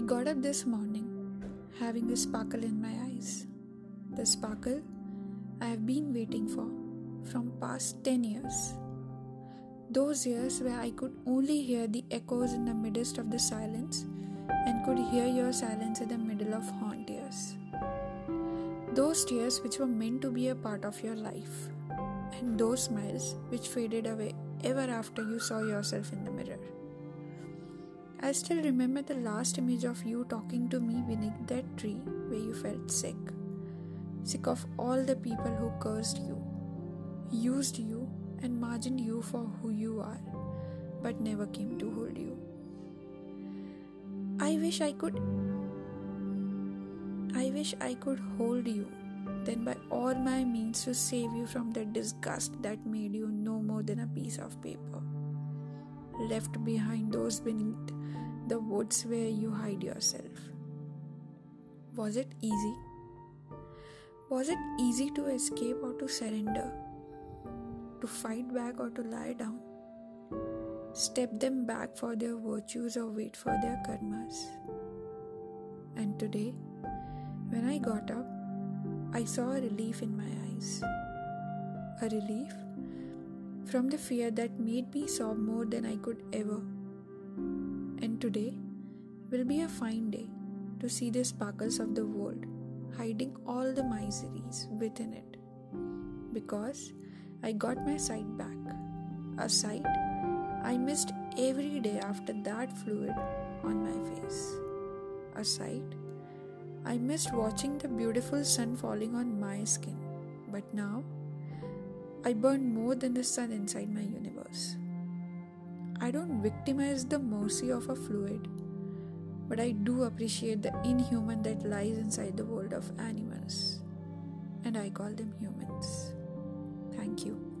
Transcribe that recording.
got up this morning having a sparkle in my eyes. The sparkle I have been waiting for from past 10 years. Those years where I could only hear the echoes in the midst of the silence and could hear your silence in the middle of haunt tears. Those tears which were meant to be a part of your life, and those smiles which faded away ever after you saw yourself in the mirror. I still remember the last image of you talking to me beneath that tree where you felt sick. Sick of all the people who cursed you, used you, and margined you for who you are, but never came to hold you. I wish I could. I wish I could hold you, then by all my means to save you from the disgust that made you no more than a piece of paper, left behind those beneath the woods where you hide yourself. Was it easy? Was it easy to escape or to surrender? To fight back or to lie down? Step them back for their virtues or wait for their karmas? And today, when I got up, I saw a relief in my eyes. A relief from the fear that made me sob more than I could ever and today will be a fine day to see the sparkles of the world hiding all the miseries within it. Because I got my sight back. A sight I missed every day after that fluid on my face. A sight I missed watching the beautiful sun falling on my skin. But now I burn more than the sun inside my universe. I don't victimize the mercy of a fluid, but I do appreciate the inhuman that lies inside the world of animals, and I call them humans. Thank you.